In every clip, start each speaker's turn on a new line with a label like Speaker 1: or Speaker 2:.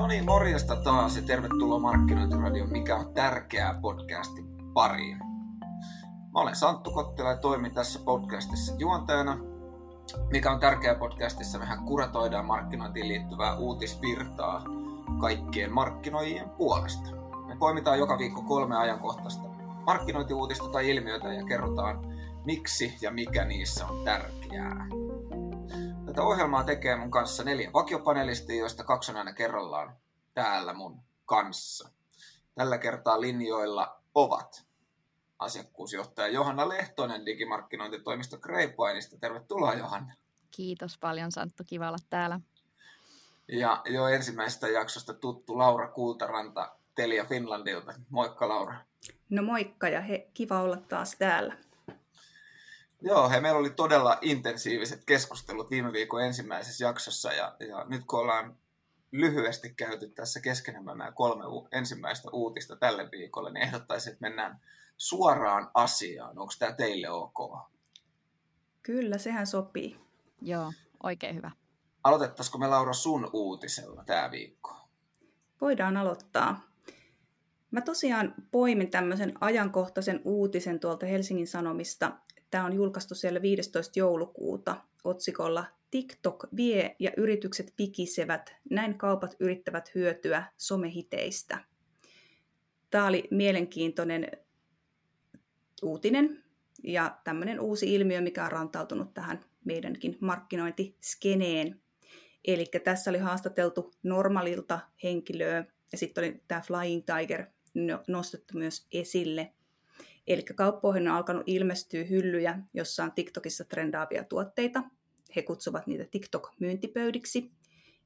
Speaker 1: No niin, morjesta taas ja tervetuloa Markkinointiradion Mikä on tärkeää podcastin pariin. Mä olen Santtu Kottila ja toimin tässä podcastissa juontajana. Mikä on tärkeää podcastissa, mehän kuratoidaan markkinointiin liittyvää uutisvirtaa kaikkien markkinoijien puolesta. Me poimitaan joka viikko kolme ajankohtaista markkinointiuutista tai ilmiötä ja kerrotaan, miksi ja mikä niissä on tärkeää. Tätä ohjelmaa tekee mun kanssa neljä vakiopanelistia, joista kaksi on aina kerrallaan täällä mun kanssa. Tällä kertaa linjoilla ovat asiakkuusjohtaja Johanna Lehtonen digimarkkinointitoimisto Grapevaineista. Tervetuloa Johanna.
Speaker 2: Kiitos paljon Santtu, kiva olla täällä.
Speaker 1: Ja jo ensimmäisestä jaksosta tuttu Laura Kultaranta Telia Finlandilta. Moikka Laura.
Speaker 3: No moikka ja he, kiva olla taas täällä.
Speaker 1: Joo, he, meillä oli todella intensiiviset keskustelut viime viikon ensimmäisessä jaksossa ja, ja nyt kun ollaan lyhyesti käyty tässä keskenämme nämä kolme ensimmäistä uutista tälle viikolle, niin ehdottaisin, että mennään suoraan asiaan. Onko tämä teille ok?
Speaker 3: Kyllä, sehän sopii.
Speaker 2: Joo, oikein hyvä.
Speaker 1: Aloitettaisiko me Laura sun uutisella tämä viikko?
Speaker 3: Voidaan aloittaa. Mä tosiaan poimin tämmöisen ajankohtaisen uutisen tuolta Helsingin Sanomista. Tämä on julkaistu siellä 15. joulukuuta otsikolla TikTok vie ja yritykset pikisevät, näin kaupat yrittävät hyötyä somehiteistä. Tämä oli mielenkiintoinen uutinen ja tämmöinen uusi ilmiö, mikä on rantautunut tähän meidänkin markkinointiskeneen. Eli tässä oli haastateltu normaalilta henkilöä ja sitten oli tämä Flying Tiger nostettu myös esille. Eli kauppoihin on alkanut ilmestyä hyllyjä, jossa on TikTokissa trendaavia tuotteita. He kutsuvat niitä TikTok-myyntipöydiksi.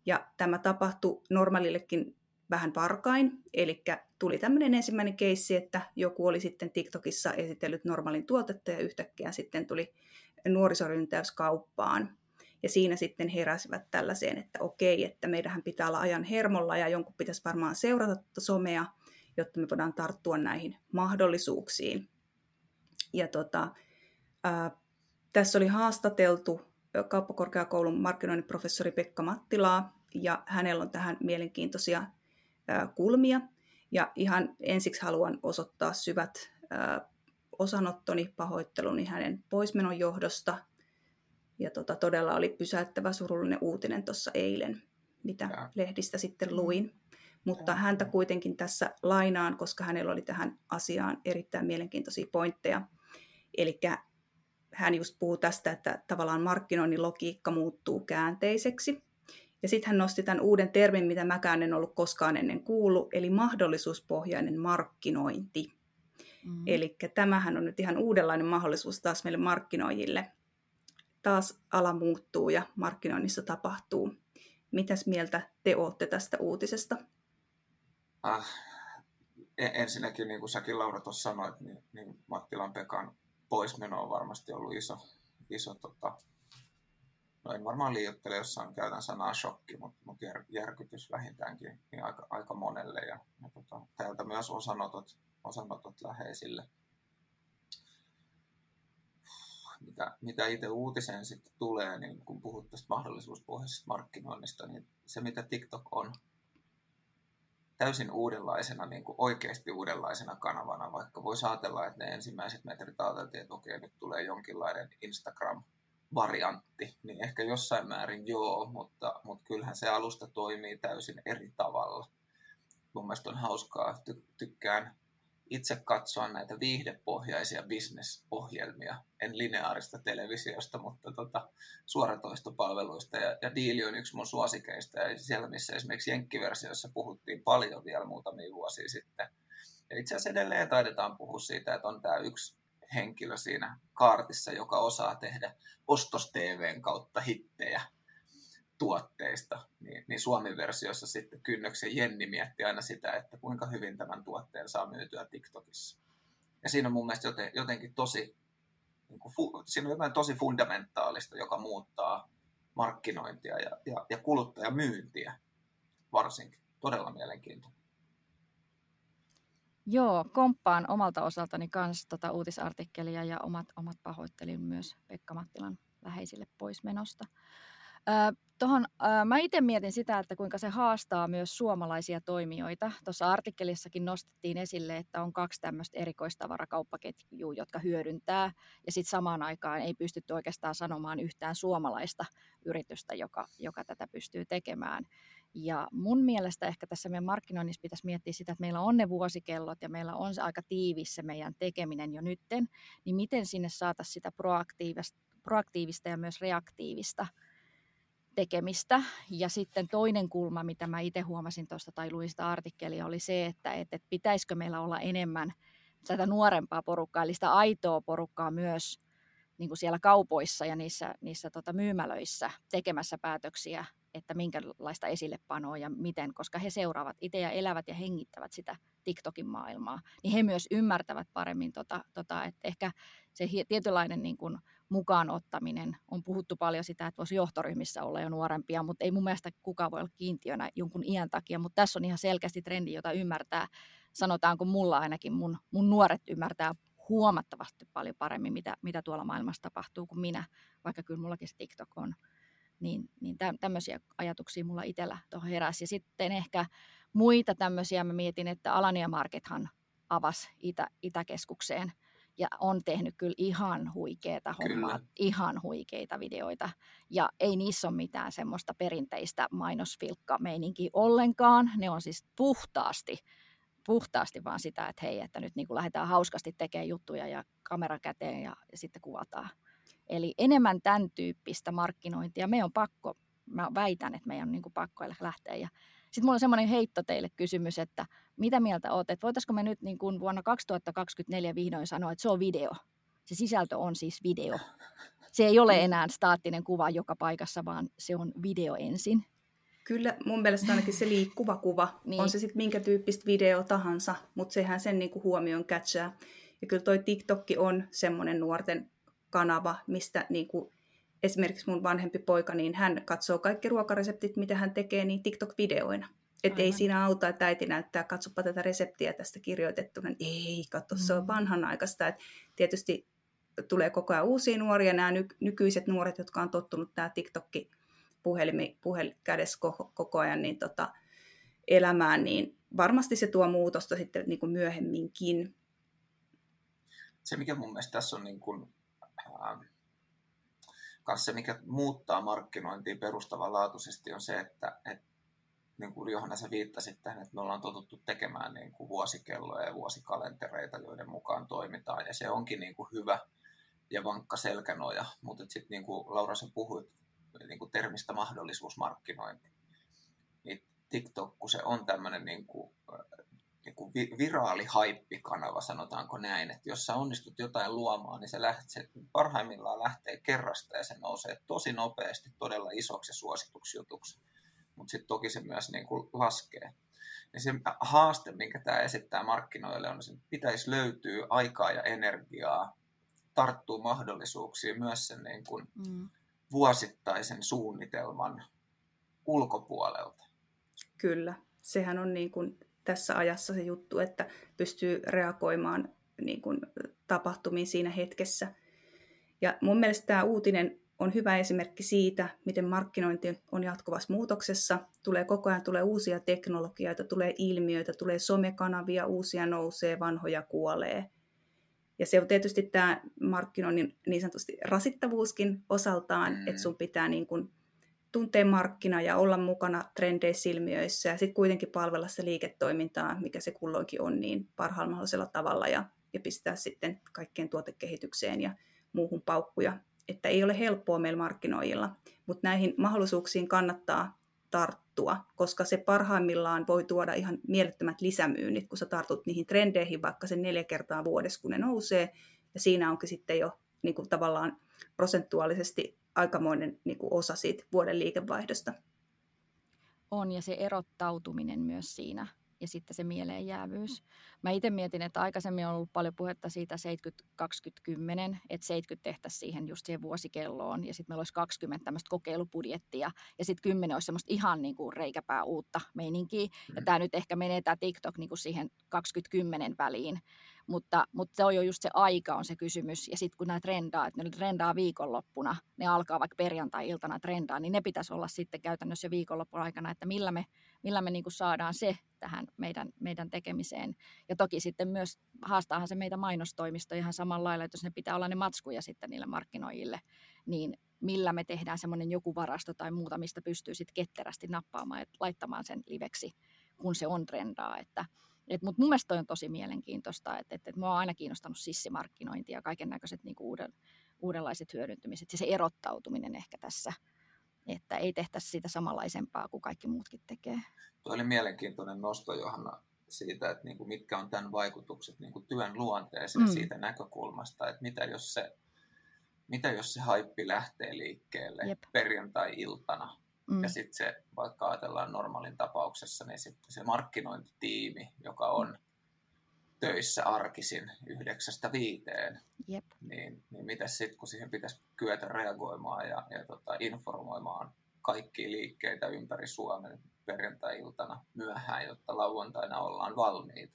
Speaker 3: Ja tämä tapahtui normaalillekin vähän varkain, eli tuli tämmöinen ensimmäinen keissi, että joku oli sitten TikTokissa esitellyt normaalin tuotetta ja yhtäkkiä sitten tuli nuorisoryntäys kauppaan. Ja siinä sitten heräsivät tällaiseen, että okei, että meidän pitää olla ajan hermolla ja jonkun pitäisi varmaan seurata somea, jotta me voidaan tarttua näihin mahdollisuuksiin. Ja tota, ää, tässä oli haastateltu kauppakorkeakoulun markkinoinnin professori Pekka Mattilaa, ja hänellä on tähän mielenkiintoisia ää, kulmia. Ja ihan ensiksi haluan osoittaa syvät ää, osanottoni, pahoitteluni hänen poismenon johdosta. Ja tota, todella oli pysäyttävä surullinen uutinen tuossa eilen, mitä ja. lehdistä sitten luin. Mutta ja. häntä kuitenkin tässä lainaan, koska hänellä oli tähän asiaan erittäin mielenkiintoisia pointteja. Eli hän just puhuu tästä, että tavallaan markkinoinnin logiikka muuttuu käänteiseksi. Ja sitten hän nosti tämän uuden termin, mitä mäkään en ollut koskaan ennen kuullut, eli mahdollisuuspohjainen markkinointi. Mm. Eli tämähän on nyt ihan uudenlainen mahdollisuus taas meille markkinoijille. Taas ala muuttuu ja markkinoinnissa tapahtuu. Mitäs mieltä te olette tästä uutisesta?
Speaker 1: Ah, ensinnäkin, niin kuin säkin Laura tuossa sanoit, niin, niin Mattilan Pekan poismeno on varmasti ollut iso, iso tota, no en varmaan liioittele, jossain käytän sanaa shokki, mutta, mutta jär, järkytys vähintäänkin niin aika, aika monelle. Ja, ja tota, täältä myös osanotot, osanotot läheisille. Mitä, mitä itse uutiseen sitten tulee, niin kun puhut tästä mahdollisuuspohjaisesta markkinoinnista, niin se mitä TikTok on täysin uudenlaisena, niin kuin oikeasti uudenlaisena kanavana, vaikka voisi ajatella, että ne ensimmäiset metrit ajateltiin, että okei, nyt tulee jonkinlainen Instagram-variantti, niin ehkä jossain määrin joo, mutta, mutta kyllähän se alusta toimii täysin eri tavalla. Mun mielestä on hauskaa, ty- tykkään itse katsoa näitä viihdepohjaisia bisnesohjelmia, en lineaarista televisiosta, mutta tota, suoratoistopalveluista. Ja, ja Diili on yksi mun suosikeista, ja siellä missä esimerkiksi Jenkkiversiossa puhuttiin paljon vielä muutamia vuosia sitten. Ja itse asiassa edelleen taidetaan puhua siitä, että on tämä yksi henkilö siinä kaartissa, joka osaa tehdä ostos TVn kautta hittejä tuotteista, niin, niin Suomi-versiossa sitten Kynnöksen Jenni mietti aina sitä, että kuinka hyvin tämän tuotteen saa myytyä TikTokissa. Ja siinä on mun mielestä joten, jotenkin tosi, niin kuin, siinä on jotain tosi fundamentaalista, joka muuttaa markkinointia ja, ja, ja kuluttajamyyntiä varsinkin. Todella mielenkiintoinen.
Speaker 2: Joo, komppaan omalta osaltani kanssa tota uutisartikkelia ja omat, omat pahoittelin myös Pekka Mattilan läheisille poismenosta. Tohon, äh, mä itse mietin sitä, että kuinka se haastaa myös suomalaisia toimijoita. Tuossa artikkelissakin nostettiin esille, että on kaksi tämmöistä erikoistavarakauppaketjua, jotka hyödyntää, ja sitten samaan aikaan ei pystytty oikeastaan sanomaan yhtään suomalaista yritystä, joka, joka tätä pystyy tekemään. Ja mun mielestä ehkä tässä meidän markkinoinnissa pitäisi miettiä sitä, että meillä on ne vuosikellot ja meillä on se aika tiivis se meidän tekeminen jo nytten, niin miten sinne saataisiin sitä proaktiivista, proaktiivista ja myös reaktiivista – tekemistä. Ja sitten toinen kulma, mitä mä itse huomasin tuosta tai luin sitä artikkelia, oli se, että, että, että pitäisikö meillä olla enemmän tätä nuorempaa porukkaa, eli sitä aitoa porukkaa myös niin kuin siellä kaupoissa ja niissä, niissä tota myymälöissä tekemässä päätöksiä, että minkälaista esillepanoa ja miten, koska he seuraavat itse ja elävät ja hengittävät sitä TikTokin maailmaa, niin he myös ymmärtävät paremmin, tota, tota, että ehkä se tietynlainen niin kuin mukaan ottaminen. On puhuttu paljon sitä, että voisi johtoryhmissä olla jo nuorempia, mutta ei mun mielestä kukaan voi olla kiintiönä jonkun iän takia, mutta tässä on ihan selkeästi trendi, jota ymmärtää, sanotaanko mulla ainakin, mun, mun nuoret ymmärtää huomattavasti paljon paremmin, mitä, mitä tuolla maailmassa tapahtuu kuin minä, vaikka kyllä mullakin se TikTok on. Niin, niin tä, tämmöisiä ajatuksia mulla itsellä tuohon heräsi. Ja sitten ehkä muita tämmöisiä mä mietin, että Alania Markethan avasi Itä, Itäkeskukseen – ja on tehnyt kyllä ihan huikeita hommaa, kyllä. ihan huikeita videoita. Ja ei niissä ole mitään semmoista perinteistä mainosfilkka-meininkiä ollenkaan. Ne on siis puhtaasti, puhtaasti vaan sitä, että hei, että nyt niin kuin lähdetään hauskasti tekemään juttuja ja kamera käteen ja, ja sitten kuvataan. Eli enemmän tämän tyyppistä markkinointia. Me on pakko, mä väitän, että meidän on niin kuin pakko lähteä ja sitten mulla on semmoinen heitto teille kysymys, että mitä mieltä olet, että voitaisiko me nyt niin kuin vuonna 2024 vihdoin sanoa, että se on video. Se sisältö on siis video. Se ei ole enää staattinen kuva joka paikassa, vaan se on video ensin.
Speaker 3: Kyllä, mun mielestä ainakin se liikkuva kuva, niin. on se sitten minkä tyyppistä video tahansa, mutta sehän sen niinku huomioon catchaa. Ja kyllä toi TikTokki on semmoinen nuorten kanava, mistä niinku esimerkiksi mun vanhempi poika, niin hän katsoo kaikki ruokareseptit, mitä hän tekee, niin TikTok-videoina. Että ei siinä auta, että äiti näyttää, katsopa tätä reseptiä tästä kirjoitettuna. Ei, katso, se on mm. vanhanaikaista. Et tietysti tulee koko ajan uusia nuoria, nämä ny- nykyiset nuoret, jotka on tottunut tämä TikTokki puhelimi, puhel, kädessä koko, koko ajan niin tota, elämään, niin varmasti se tuo muutosta sitten niin kuin myöhemminkin.
Speaker 1: Se, mikä mun mielestä tässä on niin kuin, äh, kanssa se, mikä muuttaa markkinointia perustavanlaatuisesti, on se, että, että niin kuin Johanna sä viittasit tähän, että me ollaan totuttu tekemään niin kuin vuosikelloja ja vuosikalentereita, joiden mukaan toimitaan, ja se onkin niin kuin hyvä ja vankka selkänoja, mutta sitten niin kuin Laura sä puhuit niin kuin termistä mahdollisuusmarkkinointi, niin TikTok, kun se on tämmöinen niin kuin niin kuin viraali haippikanava, sanotaanko näin, että jos sä onnistut jotain luomaan, niin se, lähtee, se parhaimmillaan lähtee kerrasta ja se nousee tosi nopeasti todella isoksi ja suosituksi jutuksi. Mutta sitten toki se myös niin kuin laskee. Ja se haaste, minkä tämä esittää markkinoille, on, että pitäisi löytyä aikaa ja energiaa, tarttuu mahdollisuuksiin myös sen niin kuin mm. vuosittaisen suunnitelman ulkopuolelta.
Speaker 3: Kyllä, sehän on niin kuin tässä ajassa se juttu, että pystyy reagoimaan niin kuin tapahtumiin siinä hetkessä. Ja mun mielestä tämä uutinen on hyvä esimerkki siitä, miten markkinointi on jatkuvassa muutoksessa. Tulee koko ajan tulee uusia teknologioita, tulee ilmiöitä, tulee somekanavia, uusia nousee, vanhoja kuolee. Ja se on tietysti tämä markkinoinnin niin sanotusti rasittavuuskin osaltaan, mm. että sun pitää niin kuin tuntee markkina ja olla mukana trendeissä ja sitten kuitenkin palvella se liiketoimintaa, mikä se kulloinkin on, niin parhaalla mahdollisella tavalla ja, ja pistää sitten kaikkeen tuotekehitykseen ja muuhun paukkuja. Että ei ole helppoa meillä markkinoijilla, mutta näihin mahdollisuuksiin kannattaa tarttua, koska se parhaimmillaan voi tuoda ihan mielettömät lisämyynnit, kun sä tartut niihin trendeihin vaikka sen neljä kertaa vuodessa, kun ne nousee, ja siinä onkin sitten jo niin kuin tavallaan prosentuaalisesti aikamoinen niin kuin osa siitä vuoden liikevaihdosta.
Speaker 2: On, ja se erottautuminen myös siinä, ja sitten se mieleenjäävyys. Mä itse mietin, että aikaisemmin on ollut paljon puhetta siitä 70-20-10, että 70 tehtäisiin siihen just siihen vuosikelloon, ja sitten meillä olisi 20 tämmöistä kokeilupudjettia, ja sitten 10 olisi semmoista ihan niin kuin reikäpää uutta meininkiä. Mm. Ja tämä nyt ehkä menee tämä TikTok niin kuin siihen 20-10 väliin. mutta, mutta se on jo just se aika on se kysymys. Ja sitten kun nämä trendaa, että ne trendaa viikonloppuna, ne alkaa vaikka perjantai-iltana trendaa, niin ne pitäisi olla sitten käytännössä viikonloppun aikana, että millä me, millä me niin kuin saadaan se tähän meidän, meidän tekemiseen. Ja toki sitten myös haastaahan se meitä mainostoimisto ihan samalla lailla, että jos ne pitää olla ne matskuja sitten niille markkinoijille, niin millä me tehdään semmoinen joku varasto tai muuta, mistä pystyy sitten ketterästi nappaamaan ja laittamaan sen liveksi, kun se on trendaa. Että, et, Mutta mun mielestä toi on tosi mielenkiintoista, että et, et mua on aina kiinnostanut sissimarkkinointi ja kaiken näköiset niinku uuden, uudenlaiset hyödyntymiset ja se erottautuminen ehkä tässä, että ei tehtäisi sitä samanlaisempaa kuin kaikki muutkin tekee.
Speaker 1: Tuo oli mielenkiintoinen nosto, Johanna, siitä, että niin kuin mitkä on tämän vaikutukset niin kuin työn luonteeseen mm. siitä näkökulmasta, että mitä jos se mitä jos se haippi lähtee liikkeelle Jep. perjantai-iltana mm. ja sitten se, vaikka ajatellaan normaalin tapauksessa, niin sitten se markkinointitiimi, joka on töissä arkisin yhdeksästä viiteen, Jep. niin, niin mitä sitten, kun siihen pitäisi kyetä reagoimaan ja, ja tota, informoimaan kaikkia liikkeitä ympäri Suomen perjantai-iltana myöhään, jotta lauantaina ollaan valmiita.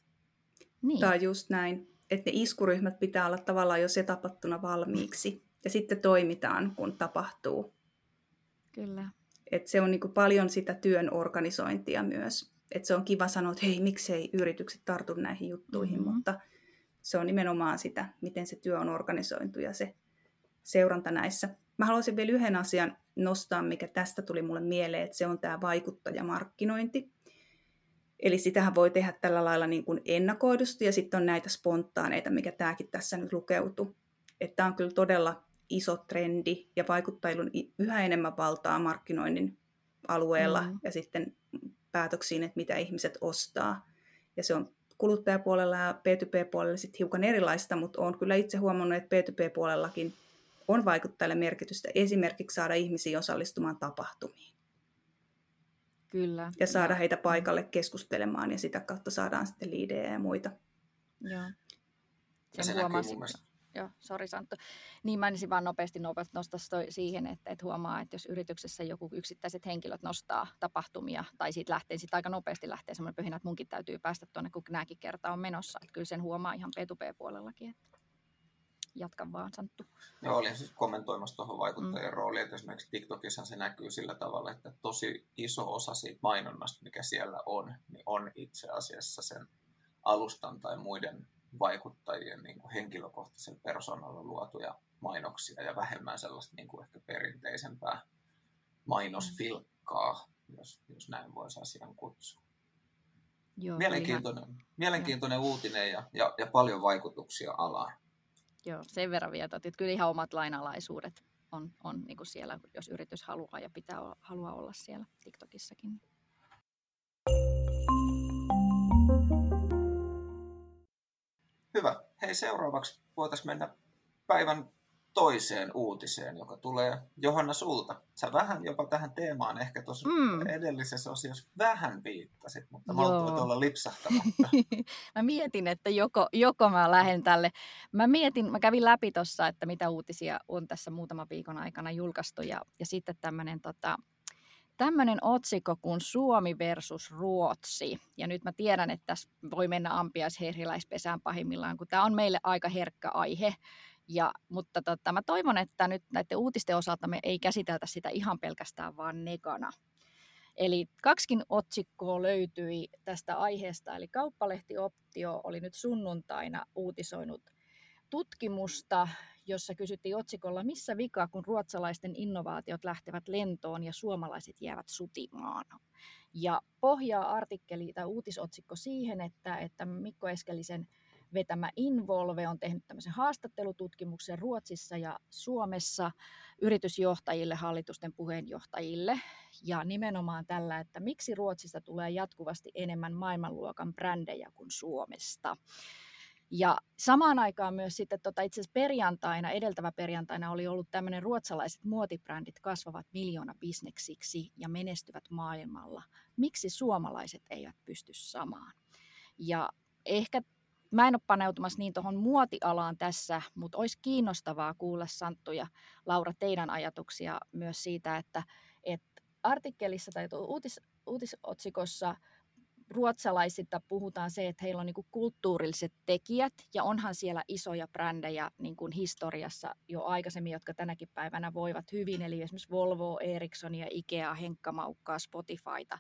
Speaker 3: Niin. Tämä on just näin, että ne iskuryhmät pitää olla tavallaan jo setapattuna valmiiksi ja sitten toimitaan, kun tapahtuu.
Speaker 2: Kyllä.
Speaker 3: Et se on niin paljon sitä työn organisointia myös. Et se on kiva sanoa, että hei, miksei yritykset tartu näihin juttuihin, mm-hmm. mutta se on nimenomaan sitä, miten se työ on organisointu ja se seuranta näissä. Mä haluaisin vielä yhden asian nostaa, mikä tästä tuli mulle mieleen, että se on tämä vaikuttajamarkkinointi. Eli sitähän voi tehdä tällä lailla niin kuin ennakoidusti ja sitten on näitä spontaaneita, mikä tämäkin tässä nyt lukeutuu. Että tämä on kyllä todella iso trendi ja vaikuttajilla yhä enemmän valtaa markkinoinnin alueella mm. ja sitten päätöksiin, että mitä ihmiset ostaa. Ja se on kuluttajapuolella ja P2P-puolella sitten hiukan erilaista, mutta olen kyllä itse huomannut, että P2P-puolellakin on vaikuttajille merkitystä esimerkiksi saada ihmisiä osallistumaan tapahtumiin.
Speaker 2: Kyllä.
Speaker 3: Ja saada heitä paikalle keskustelemaan ja sitä kautta saadaan sitten liidejä ja muita.
Speaker 2: Joo.
Speaker 1: Sen se näkyy mun mielestä
Speaker 2: Joo, sori Santtu. Niin mä enisin vaan nopeasti nostaa siihen, että, että huomaa, että jos yrityksessä joku yksittäiset henkilöt nostaa tapahtumia, tai siitä lähtee, sitten aika nopeasti lähtee semmoinen pöhinä, että munkin täytyy päästä tuonne, kun nämäkin kertaa on menossa. Että kyllä sen huomaa ihan P2P-puolellakin, että jatka vaan Santtu.
Speaker 1: Joo, olin siis kommentoimassa tuohon vaikuttajien mm. rooliin, että esimerkiksi TikTokissa se näkyy sillä tavalla, että tosi iso osa siitä mainonnasta, mikä siellä on, niin on itse asiassa sen alustan tai muiden vaikuttajien niin kuin henkilökohtaisella persoonalla luotuja mainoksia ja vähemmän sellaista niin kuin ehkä perinteisempää mainosfilkkaa, jos, jos näin voisi asian kutsua. Joo, mielenkiintoinen, ihan... mielenkiintoinen uutinen ja, ja, ja paljon vaikutuksia alaan.
Speaker 2: Joo, sen verran vielä, että kyllä ihan omat lainalaisuudet on, on niin kuin siellä, jos yritys haluaa ja pitää haluaa olla siellä TikTokissakin.
Speaker 1: Hyvä. Hei, seuraavaksi voitaisiin mennä päivän toiseen uutiseen, joka tulee Johanna sulta. Sä vähän jopa tähän teemaan ehkä tuossa mm. edellisessä osiossa vähän viittasit, mutta mä voit olla lipsahtamatta.
Speaker 2: mä mietin, että joko, joko mä lähden tälle. Mä mietin, mä kävin läpi tuossa, että mitä uutisia on tässä muutaman viikon aikana julkaistu ja, ja sitten tämmöinen tota, tämmöinen otsikko kuin Suomi versus Ruotsi. Ja nyt mä tiedän, että tässä voi mennä ampiaisherriläispesään pahimmillaan, kun tämä on meille aika herkkä aihe. Ja, mutta tota, mä toivon, että nyt näiden uutisten osalta me ei käsiteltä sitä ihan pelkästään vaan negana. Eli kaksikin otsikkoa löytyi tästä aiheesta, eli Kauppalehti Optio oli nyt sunnuntaina uutisoinut tutkimusta, jossa kysyttiin otsikolla, missä vika, kun ruotsalaisten innovaatiot lähtevät lentoon ja suomalaiset jäävät sutimaan. Ja pohjaa artikkeli tai uutisotsikko siihen, että, että Mikko Eskelisen vetämä Involve on tehnyt tämmöisen haastattelututkimuksen Ruotsissa ja Suomessa yritysjohtajille, hallitusten puheenjohtajille. Ja nimenomaan tällä, että miksi Ruotsista tulee jatkuvasti enemmän maailmanluokan brändejä kuin Suomesta. Ja samaan aikaan myös sitten tota, itse asiassa perjantaina, edeltävä perjantaina oli ollut tämmöinen ruotsalaiset muotibrändit kasvavat miljoona bisneksiksi ja menestyvät maailmalla. Miksi suomalaiset eivät pysty samaan? Ja ehkä mä en ole paneutumassa niin tuohon muotialaan tässä, mutta olisi kiinnostavaa kuulla Santtu ja Laura teidän ajatuksia myös siitä, että, että artikkelissa tai uutis, uutisotsikossa ruotsalaisista puhutaan se, että heillä on niin kulttuurilliset tekijät ja onhan siellä isoja brändejä niin kuin historiassa jo aikaisemmin, jotka tänäkin päivänä voivat hyvin, eli esimerkiksi Volvo, Ericsson ja Ikea, Henkka Maukkaa, Spotifyta.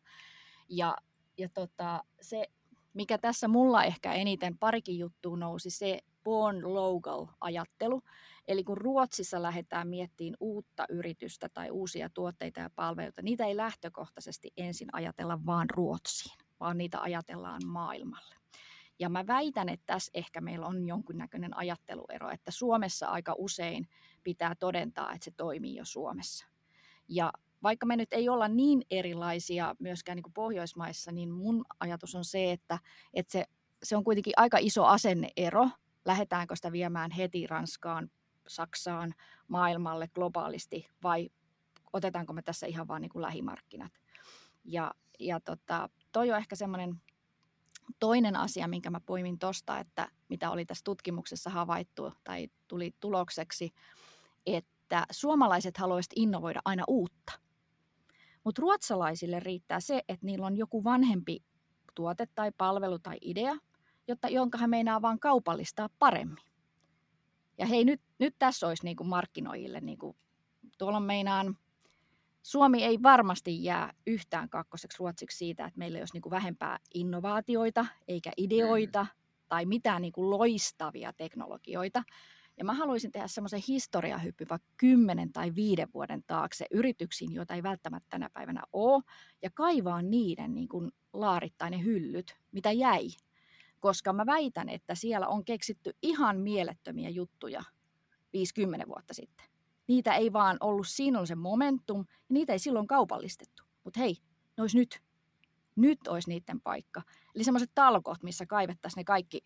Speaker 2: Ja, ja tota, se, mikä tässä mulla ehkä eniten parikin juttua nousi, se born local-ajattelu. Eli kun Ruotsissa lähdetään miettimään uutta yritystä tai uusia tuotteita ja palveluita, niitä ei lähtökohtaisesti ensin ajatella vaan Ruotsiin, vaan niitä ajatellaan maailmalle. Ja mä väitän, että tässä ehkä meillä on jonkinnäköinen ajatteluero, että Suomessa aika usein pitää todentaa, että se toimii jo Suomessa. Ja vaikka me nyt ei olla niin erilaisia myöskään niin kuin Pohjoismaissa, niin mun ajatus on se, että, että se, se on kuitenkin aika iso asenneero, lähdetäänkö sitä viemään heti Ranskaan, Saksaan, maailmalle globaalisti vai otetaanko me tässä ihan vaan niin kuin lähimarkkinat. Ja, ja tota, toi on ehkä semmoinen toinen asia, minkä mä poimin tuosta, että mitä oli tässä tutkimuksessa havaittu tai tuli tulokseksi, että suomalaiset haluaisivat innovoida aina uutta. Mutta ruotsalaisille riittää se, että niillä on joku vanhempi tuote tai palvelu tai idea, jotta, jonka he meinaa vaan kaupallistaa paremmin. Ja hei, nyt, nyt tässä olisi niin markkinoijille, niin tuolla on meinaan, Suomi ei varmasti jää yhtään kakkoseksi ruotsiksi siitä, että meillä olisi niin kuin vähempää innovaatioita eikä ideoita mm. tai mitään niin kuin loistavia teknologioita. Ja mä haluaisin tehdä semmoisen historiahyppy vaikka kymmenen tai viiden vuoden taakse yrityksiin, joita ei välttämättä tänä päivänä ole, ja kaivaa niiden niin kuin laarittainen hyllyt, mitä jäi koska mä väitän, että siellä on keksitty ihan mielettömiä juttuja 50 vuotta sitten. Niitä ei vaan ollut, siinä on se momentum, ja niitä ei silloin kaupallistettu. Mutta hei, ne olisi nyt. Nyt olisi niiden paikka. Eli semmoiset talkot, missä kaivettaisiin ne kaikki,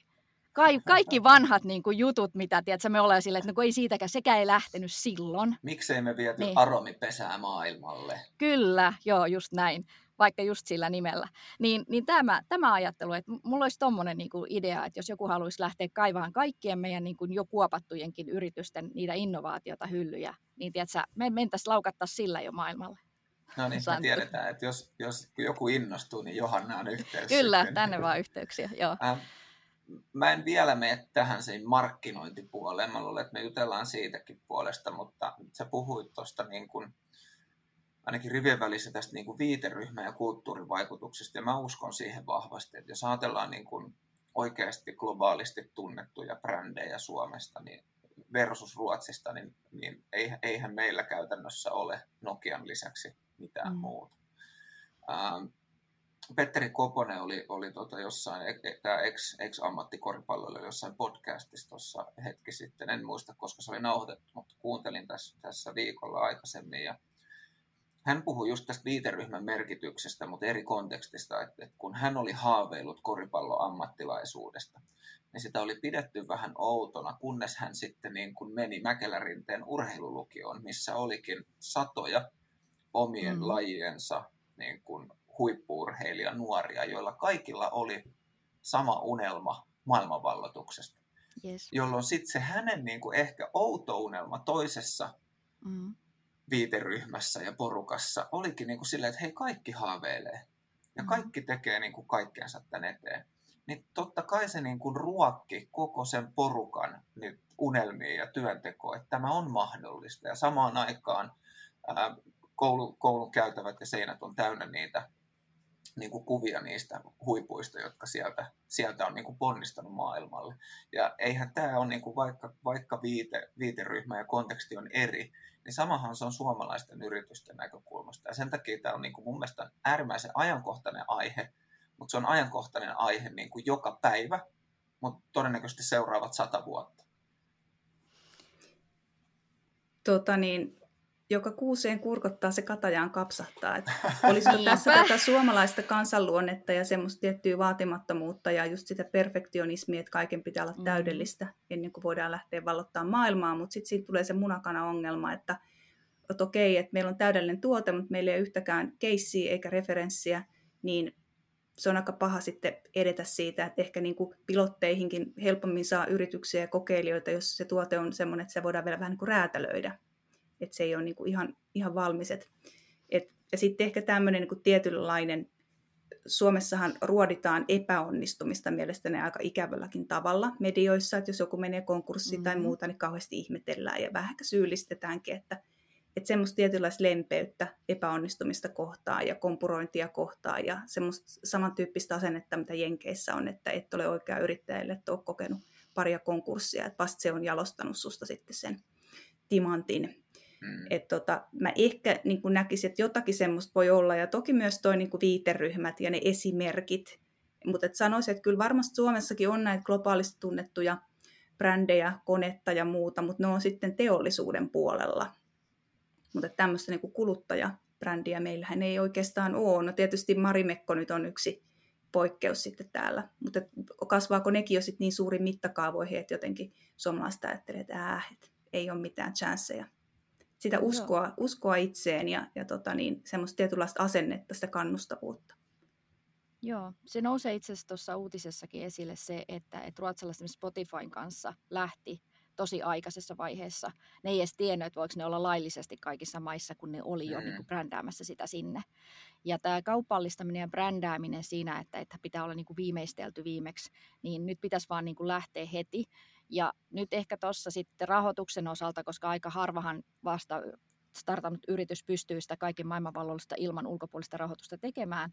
Speaker 2: ka- kaikki vanhat niin kuin jutut, mitä tiedätkö, me ollaan silleen, että no kun ei siitäkään, sekä ei lähtenyt silloin.
Speaker 1: Miksei me viety niin. aromipesää maailmalle?
Speaker 2: Kyllä, joo, just näin vaikka just sillä nimellä. Niin, niin tämä, tämä ajattelu, että mulla olisi tuommoinen niin idea, että jos joku haluaisi lähteä kaivaan kaikkien meidän niin kuin jo kuopattujenkin yritysten niitä innovaatiota hyllyjä, niin tiedätkö, me mentäisiin laukattaisiin sillä jo maailmalle.
Speaker 1: No niin, me tiedetään, että jos, jos joku innostuu, niin Johanna on yhteys.
Speaker 2: Kyllä, sitten. tänne vaan yhteyksiä, joo.
Speaker 1: Äh, mä en vielä mene tähän sen markkinointipuoleen. Mä luulen, että me jutellaan siitäkin puolesta, mutta sä puhuit tuosta niin kuin ainakin rivien välissä tästä niin kuin viiteryhmä- ja kulttuurivaikutuksesta, ja mä uskon siihen vahvasti, että jos ajatellaan niin kuin oikeasti globaalisti tunnettuja brändejä Suomesta niin versus Ruotsista, niin, niin eihän meillä käytännössä ole Nokian lisäksi mitään mm. muuta. Ähm, Petteri Koponen oli, oli tota jossain, e, e, tämä ex, ex-ammattikoripalloilla jossain podcastissa tuossa hetki sitten, en muista koska se oli nauhoitettu, mutta kuuntelin tässä, tässä viikolla aikaisemmin ja hän puhui just tästä viiteryhmän merkityksestä, mutta eri kontekstista, että, kun hän oli haaveillut koripalloammattilaisuudesta, niin sitä oli pidetty vähän outona, kunnes hän sitten niin kuin meni Mäkelärinteen urheilulukioon, missä olikin satoja omien mm. lajiensa niin kuin huippuurheilija nuoria, joilla kaikilla oli sama unelma maailmanvallotuksesta. Yes. Jolloin sitten se hänen niin kuin ehkä outo unelma toisessa mm viiteryhmässä ja porukassa olikin niin kuin silleen, että hei, kaikki haaveilee ja mm. kaikki tekee niin kuin kaikkeensa tämän eteen. Niin totta kai se niin kuin ruokki koko sen porukan nyt unelmia ja työntekoa, että tämä on mahdollista. Ja samaan aikaan ää, koulu, koulun käytävät ja seinät on täynnä niitä niin kuin kuvia niistä huipuista, jotka sieltä, sieltä on niin kuin ponnistanut maailmalle. Ja eihän tämä ole, niin kuin vaikka, vaikka viite, viiteryhmä ja konteksti on eri, niin samahan se on suomalaisten yritysten näkökulmasta. Ja sen takia tämä on niin kuin mun mielestä äärimmäisen ajankohtainen aihe, mutta se on ajankohtainen aihe niin kuin joka päivä, mutta todennäköisesti seuraavat sata vuotta.
Speaker 3: Tota niin, joka kuuseen kurkottaa, se katajaan kapsahtaa. Että olisiko tässä tätä suomalaista kansanluonnetta ja semmoista tiettyä vaatimattomuutta ja just sitä perfektionismia, että kaiken pitää olla mm. täydellistä ennen kuin voidaan lähteä vallottaa maailmaa, mutta sitten siitä tulee se munakana-ongelma, että, että okei, että meillä on täydellinen tuote, mutta meillä ei ole yhtäkään keissiä eikä referenssiä, niin se on aika paha sitten edetä siitä, että ehkä niin kuin pilotteihinkin helpommin saa yrityksiä ja kokeilijoita, jos se tuote on semmoinen, että se voidaan vielä vähän niin kuin räätälöidä että se ei ole niin kuin ihan, ihan valmis. Et, et, ja sitten ehkä tämmöinen niin tietynlainen Suomessahan ruoditaan epäonnistumista mielestäni aika ikävälläkin tavalla medioissa, että jos joku menee konkurssiin mm-hmm. tai muuta, niin kauheasti ihmetellään ja vähän syyllistetäänkin, että, että semmoista tietynlaista lempeyttä epäonnistumista kohtaan ja kompurointia kohtaan ja semmoista samantyyppistä asennetta, mitä Jenkeissä on, että et ole oikea yrittäjälle, että ole kokenut paria konkurssia, että vasta se on jalostanut susta sitten sen timantin. Mm. Että tota, mä ehkä niin näkisin, että jotakin semmoista voi olla, ja toki myös toi niin viiteryhmät ja ne esimerkit, mutta sanoisin, että kyllä varmasti Suomessakin on näitä globaalisti tunnettuja brändejä, konetta ja muuta, mutta ne on sitten teollisuuden puolella. Mutta tämmöistä niin kuluttajabrändiä meillähän ei oikeastaan ole. No tietysti Marimekko nyt on yksi poikkeus sitten täällä, mutta kasvaako nekin jo sitten niin suurin mittakaavoihin, että jotenkin suomalaiset ajattelee, että äh, et ei ole mitään chanceja sitä uskoa, uskoa itseen ja, ja tota niin, semmoista tietynlaista asennetta, sitä kannustavuutta.
Speaker 2: Joo, se nousee itse asiassa tuossa uutisessakin esille se, että, että ruotsalaiset Spotifyn kanssa lähti tosi aikaisessa vaiheessa. Ne ei edes tiennyt, että voiko ne olla laillisesti kaikissa maissa, kun ne oli jo mm. niin kuin brändäämässä sitä sinne. Ja tämä kaupallistaminen ja brändääminen siinä, että, että pitää olla niin kuin viimeistelty viimeksi, niin nyt pitäisi vaan niin kuin lähteä heti. Ja nyt ehkä tuossa sitten rahoituksen osalta, koska aika harvahan vasta startannut yritys pystyy sitä kaiken maailmanvallollista ilman ulkopuolista rahoitusta tekemään,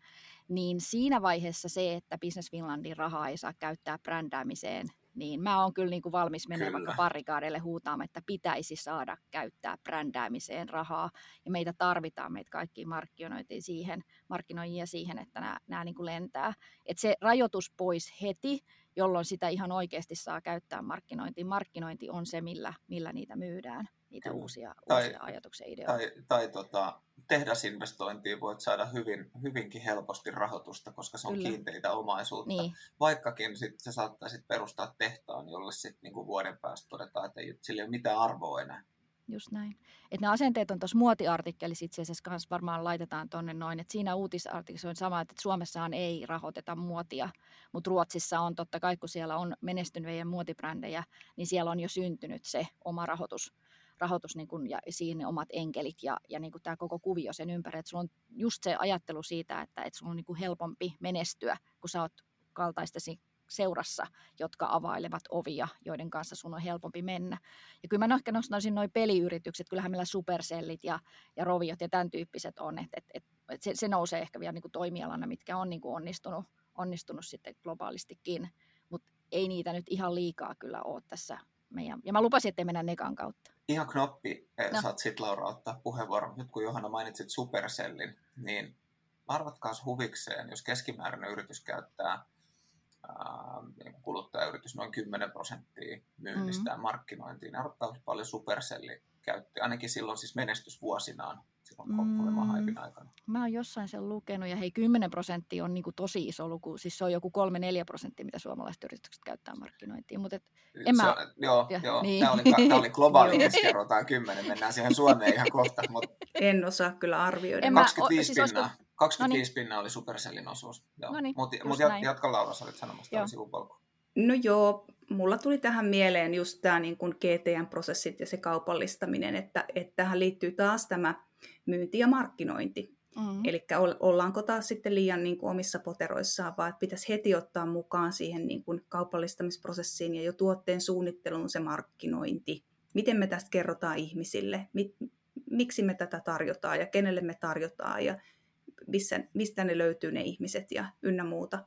Speaker 2: niin siinä vaiheessa se, että Business Finlandin rahaa ei saa käyttää brändäämiseen, niin mä oon kyllä niin kuin valmis menemään vaikka parikaadeille huutaamaan, että pitäisi saada käyttää brändäämiseen rahaa, ja meitä tarvitaan, meitä kaikki markkinointiin siihen, markkinoijia siihen, että nämä, nämä niin kuin lentää. Että se rajoitus pois heti, jolloin sitä ihan oikeasti saa käyttää markkinointiin. Markkinointi on se, millä, millä niitä myydään, niitä uusia, tai, uusia ajatuksia, ideoita.
Speaker 1: Tai, tai tota, tehdasinvestointiin voit saada hyvin, hyvinkin helposti rahoitusta, koska se on Kyllä. kiinteitä omaisuutta. Niin. Vaikkakin sit sä saattaisit perustaa tehtaan, jolle sitten niinku vuoden päästä todetaan, että ei, sillä ei ole mitään arvoa enää
Speaker 2: just näin. Et ne asenteet on tuossa muotiartikkelissa itse asiassa kanssa varmaan laitetaan tuonne noin, että siinä uutisartikkelissa on sama, että Suomessahan ei rahoiteta muotia, mutta Ruotsissa on totta kai, kun siellä on menestyneitä muotibrändejä, niin siellä on jo syntynyt se oma rahoitus, rahoitus niin kun, ja siihen omat enkelit ja, ja niin tämä koko kuvio sen ympäri. Että sulla on just se ajattelu siitä, että, että sulla on niin helpompi menestyä, kun sä oot kaltaistesi seurassa, jotka availevat ovia, joiden kanssa sun on helpompi mennä. Ja kyllä mä ehkä nostaisin noin peliyritykset, kyllähän meillä supersellit ja, ja roviot ja tämän tyyppiset on, että et, et, et se, se nousee ehkä vielä niin kuin toimialana, mitkä on niin kuin onnistunut, onnistunut sitten globaalistikin, mutta ei niitä nyt ihan liikaa kyllä ole tässä meidän, ja mä lupasin, että mennä nekan kautta.
Speaker 1: Ihan knoppi, eh, no. saat sitten Laura ottaa puheenvuoron. Nyt kun Johanna mainitsit Supercellin, niin arvatkaas huvikseen, jos keskimääräinen yritys käyttää niin kuluttajayritys noin 10 prosenttia myynnistään mm-hmm. markkinointiin. Arvottaa paljon Supercelli käytti, ainakin silloin siis menestysvuosinaan, silloin mm. aikana.
Speaker 2: Mä oon jossain sen lukenut, ja hei 10 prosenttia on niinku tosi iso luku, siis se on joku 3-4 prosenttia, mitä suomalaiset yritykset käyttää markkinointiin. Mutta
Speaker 1: en mä... on, joo, ja, joo niin. tämä oli, tämä oli globaali keskiarvo, 10, mennään siihen Suomeen ihan kohta. Mutta...
Speaker 3: En osaa kyllä arvioida.
Speaker 1: En 25 mä, siis pinnaa. Olisiko 25 pinnaa oli Supercellin osuus. Mutta mut jatka Laura, sä olit sanomassa tämän sivupolku.
Speaker 3: No joo, mulla tuli tähän mieleen just tämä niin GTM-prosessit ja se kaupallistaminen, että, että tähän liittyy taas tämä myynti ja markkinointi. Mm-hmm. Eli ollaanko taas sitten liian niin kuin omissa poteroissaan, vaan että pitäisi heti ottaa mukaan siihen niin kuin kaupallistamisprosessiin ja jo tuotteen suunnitteluun se markkinointi. Miten me tästä kerrotaan ihmisille, miksi me tätä tarjotaan ja kenelle me tarjotaan ja missä, mistä ne löytyy ne ihmiset ja ynnä muuta.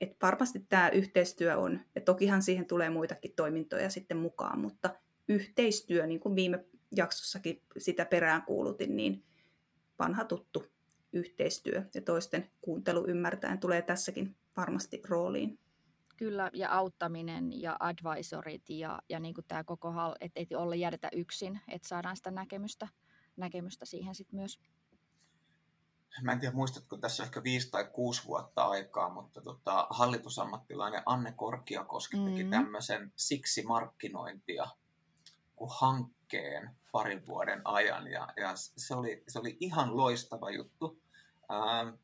Speaker 3: Et varmasti tämä yhteistyö on, ja tokihan siihen tulee muitakin toimintoja sitten mukaan, mutta yhteistyö, niin kuin viime jaksossakin sitä perään kuulutin, niin vanha tuttu yhteistyö ja toisten kuuntelu ymmärtäen tulee tässäkin varmasti rooliin.
Speaker 2: Kyllä, ja auttaminen ja advisorit ja, ja niin kuin tämä koko, että ei olla jäädetä yksin, että saadaan sitä näkemystä, näkemystä siihen sitten myös
Speaker 1: mä en tiedä muistatko tässä ehkä viisi tai kuusi vuotta aikaa, mutta tota, hallitusammattilainen Anne Korkiakoski mm. teki tämmöisen siksi markkinointia kuin hankkeen parin vuoden ajan ja, ja se, oli, se oli ihan loistava juttu. Ähm,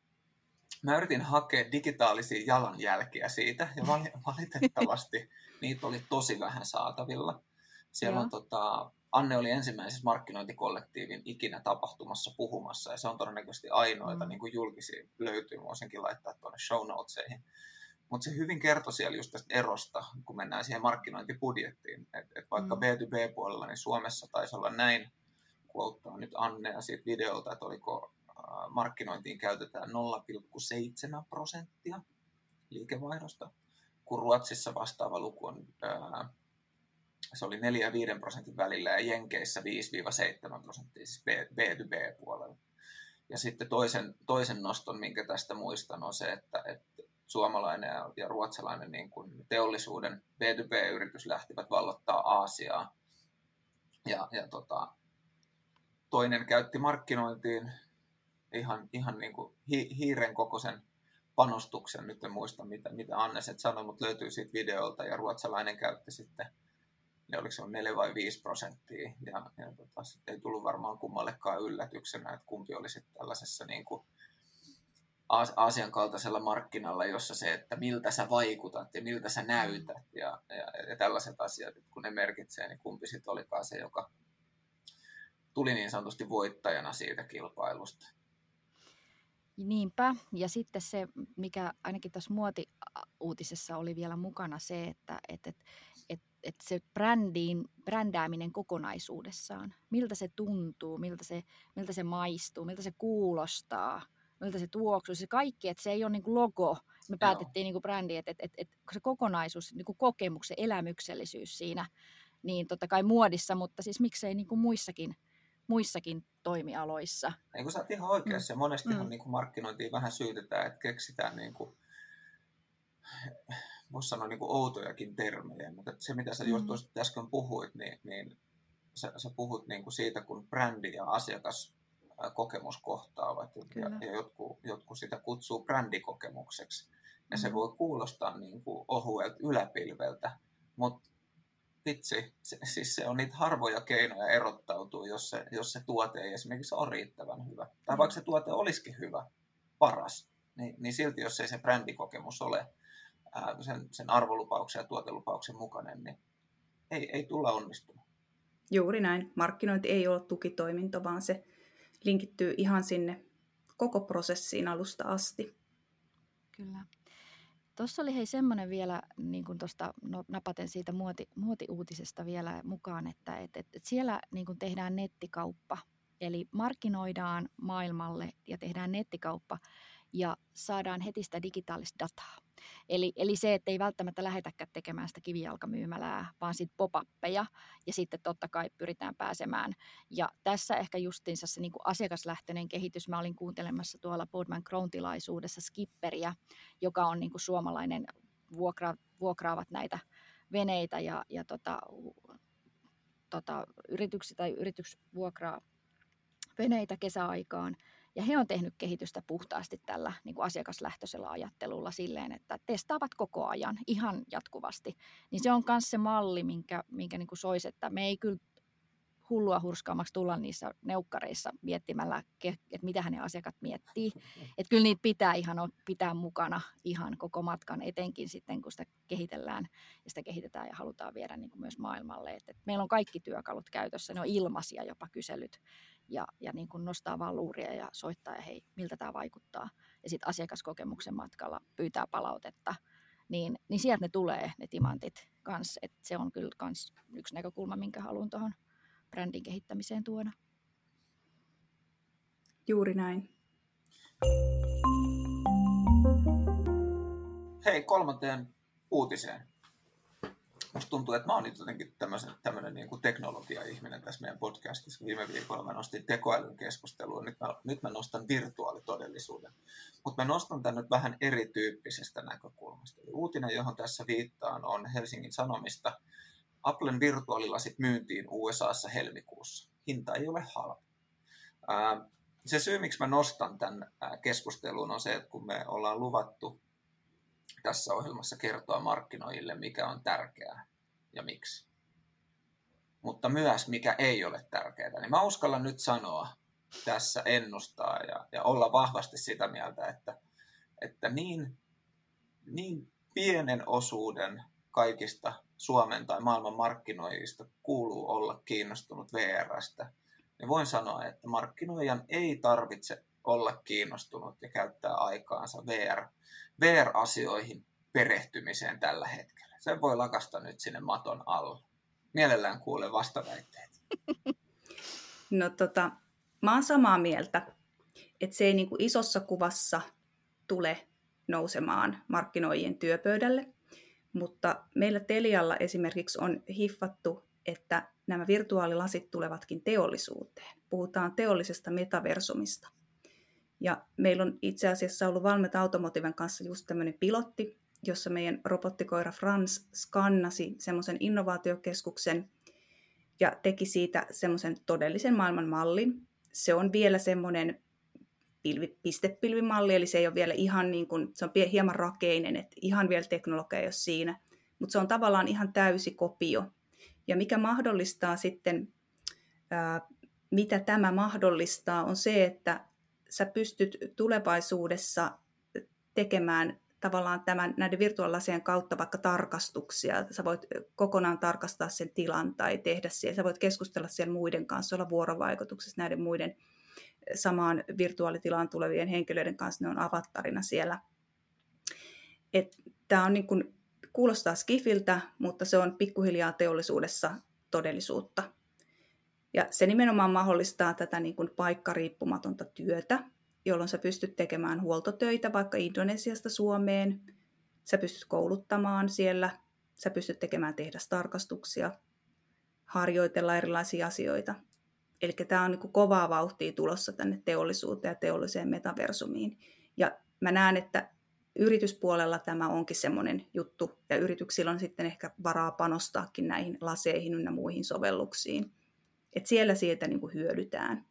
Speaker 1: mä yritin hakea digitaalisia jalanjälkiä siitä ja valitettavasti niitä oli tosi vähän saatavilla. Siellä on tota, Anne oli ensimmäisessä markkinointikollektiivin ikinä tapahtumassa puhumassa, ja se on todennäköisesti ainoita mm. niin kuin julkisia löytyy, mä senkin laittaa tuonne show notesihin. Mutta se hyvin kertoi siellä just tästä erosta, kun mennään siihen markkinointibudjettiin. että et vaikka mm. B2B-puolella, niin Suomessa taisi olla näin, kuottaa nyt Annea siitä videolta, että oliko markkinointiin käytetään 0,7 prosenttia liikevaihdosta, kun Ruotsissa vastaava luku on, se oli 4-5 prosentin välillä ja Jenkeissä 5-7 prosenttia, siis B2B-puolella. Ja sitten toisen, toisen noston, minkä tästä muistan, on se, että, että suomalainen ja, ruotsalainen niin kuin teollisuuden B2B-yritys lähtivät vallottaa Aasiaa. Ja, ja tota, toinen käytti markkinointiin ihan, ihan niin kuin hi, hiiren kokoisen panostuksen. Nyt en muista, mitä, mitä Anneset sanoi, mutta löytyy siitä videolta. Ja ruotsalainen käytti sitten, ne oliko se on 4 vai 5 prosenttia. Ja, ja tota, ei tullut varmaan kummallekaan yllätyksenä, että kumpi oli sitten tällaisessa niin kuin Aasian kaltaisella markkinalla, jossa se, että miltä sä vaikutat ja miltä sä näytät ja, ja, ja tällaiset asiat, että kun ne merkitsee, niin kumpi sitten olikaan se, joka tuli niin sanotusti voittajana siitä kilpailusta.
Speaker 2: Niinpä. Ja sitten se, mikä ainakin tässä muoti-uutisessa oli vielä mukana se, että et, et, et, et se brändiin, brändääminen kokonaisuudessaan, miltä se tuntuu, miltä se, miltä se maistuu, miltä se kuulostaa, miltä se tuoksuu, se kaikki, että se ei ole niin kuin logo. Me päätettiin niin kuin brändi, että, että, että, että se kokonaisuus, niin kuin kokemuksen elämyksellisyys siinä, niin totta kai muodissa, mutta siis miksei niin kuin muissakin muissakin toimialoissa.
Speaker 1: Niin kuin sä oot ihan oikeassa. Mm. Monestihan mm. niin kuin markkinointiin vähän syytetään, että keksitään niin kuin, voisi sanoa niin kuin outojakin termejä, mutta se mitä sä mm. just tuosta äsken puhuit, niin, niin sä, sä puhut niin kuin siitä, kun brändi ja asiakas kokemus kohtaavat ja, ja jotkut, jotkut sitä kutsuu brändikokemukseksi. Ja mm. se voi kuulostaa niin kuin ohuelta yläpilveltä, mutta vitsi, se, siis se on niitä harvoja keinoja erottautua, jos se, jos se tuote ei esimerkiksi ole riittävän hyvä. Tai mm. vaikka se tuote olisikin hyvä, paras, niin, niin silti jos ei se brändikokemus ole ää, sen, sen arvolupauksen ja tuotelupauksen mukainen, niin ei, ei tulla onnistumaan.
Speaker 3: Juuri näin. Markkinointi ei ole tukitoiminto, vaan se linkittyy ihan sinne koko prosessiin alusta asti.
Speaker 2: Kyllä. Tuossa oli hei semmoinen vielä, niin kuin tuosta no, napaten siitä muoti, muotiuutisesta vielä mukaan, että et, et, et siellä niin kuin tehdään nettikauppa. Eli markkinoidaan maailmalle ja tehdään nettikauppa ja saadaan heti sitä digitaalista dataa. Eli, eli se, että ei välttämättä lähetäkään tekemään sitä kivijalkamyymälää, vaan sitten pop-appeja ja sitten totta kai pyritään pääsemään. Ja tässä ehkä justiinsa se niin kuin asiakaslähtöinen kehitys. Mä olin kuuntelemassa tuolla Podman Crown-tilaisuudessa Skipperia, joka on niin kuin suomalainen, vuokra, vuokraavat näitä veneitä ja, ja tota, tota, yrityksiä tai yritys vuokraa veneitä kesäaikaan. Ja he on tehnyt kehitystä puhtaasti tällä niin kuin asiakaslähtöisellä ajattelulla silleen, että testaavat koko ajan ihan jatkuvasti. Niin se on myös se malli, minkä, minkä niin kuin soisi, että me ei kyllä hullua hurskaammaksi tulla niissä neukkareissa miettimällä, että mitä ne asiakat miettii. Että kyllä niitä pitää ihan pitää mukana ihan koko matkan, etenkin sitten kun sitä kehitellään ja sitä kehitetään ja halutaan viedä niin kuin myös maailmalle. Et, et meillä on kaikki työkalut käytössä, ne on ilmaisia jopa kyselyt ja, ja niin kuin nostaa vaan luuria ja soittaa ja hei, miltä tämä vaikuttaa. Ja sitten asiakaskokemuksen matkalla pyytää palautetta, niin, niin sieltä ne tulee ne timantit kanssa. Et se on kyllä kans yksi näkökulma, minkä haluan tuohon brändin kehittämiseen tuoda.
Speaker 3: Juuri näin.
Speaker 1: Hei, kolmanteen uutiseen. Musta tuntuu, että mä oon jotenkin tämmöinen niin kuin teknologia-ihminen tässä meidän podcastissa. Viime viikolla mä nostin tekoälyn keskusteluun, nyt mä, nyt mä nostan virtuaalitodellisuuden. Mutta mä nostan tämän nyt vähän erityyppisestä näkökulmasta. Eli uutinen, johon tässä viittaan, on Helsingin Sanomista. Applen virtuaalilasit myyntiin USAssa helmikuussa. Hinta ei ole halpa. se syy, miksi mä nostan tämän keskusteluun, on se, että kun me ollaan luvattu tässä ohjelmassa kertoa markkinoille, mikä on tärkeää ja miksi. Mutta myös mikä ei ole tärkeää. Niin mä uskallan nyt sanoa tässä ennustaa ja, ja olla vahvasti sitä mieltä, että, että niin, niin pienen osuuden kaikista Suomen tai maailman markkinoijista kuuluu olla kiinnostunut VRstä, niin voin sanoa, että markkinoijan ei tarvitse olla kiinnostunut ja käyttää aikaansa VR, VR-asioihin perehtymiseen tällä hetkellä. Se voi lakasta nyt sinne maton alle. Mielellään kuulen vastaväitteet.
Speaker 3: No tota, mä oon samaa mieltä, että se ei niin kuin isossa kuvassa tule nousemaan markkinoijien työpöydälle, mutta meillä Telialla esimerkiksi on hiffattu, että nämä virtuaalilasit tulevatkin teollisuuteen. Puhutaan teollisesta metaversumista. Ja meillä on itse asiassa ollut Valmet Automotiven kanssa just tämmöinen pilotti, jossa meidän robottikoira Frans skannasi semmoisen innovaatiokeskuksen ja teki siitä semmoisen todellisen maailman mallin. Se on vielä semmoinen pilvi, pistepilvimalli, eli se ei ole vielä ihan niin kuin, se on hieman rakeinen, että ihan vielä teknologia ei ole siinä, mutta se on tavallaan ihan täysi kopio. Ja mikä mahdollistaa sitten, ää, mitä tämä mahdollistaa, on se, että sä pystyt tulevaisuudessa tekemään tavallaan tämän, näiden virtuaalisien kautta vaikka tarkastuksia. Sä voit kokonaan tarkastaa sen tilan tai tehdä siellä. Sä voit keskustella siellä muiden kanssa, olla vuorovaikutuksessa näiden muiden samaan virtuaalitilaan tulevien henkilöiden kanssa. Ne on avattarina siellä. Tämä on niin kuin, kuulostaa skifiltä, mutta se on pikkuhiljaa teollisuudessa todellisuutta. Ja se nimenomaan mahdollistaa tätä niin kuin paikkariippumatonta työtä, jolloin sä pystyt tekemään huoltotöitä vaikka Indonesiasta Suomeen, sä pystyt kouluttamaan siellä, sä pystyt tekemään tehdastarkastuksia, harjoitella erilaisia asioita. Eli tämä on niin kovaa vauhtia tulossa tänne teollisuuteen ja teolliseen metaversumiin. Ja mä näen, että yrityspuolella tämä onkin semmoinen juttu, ja yrityksillä on sitten ehkä varaa panostaakin näihin laseihin ynnä muihin sovelluksiin. Et siellä siitä niin kuin hyödytään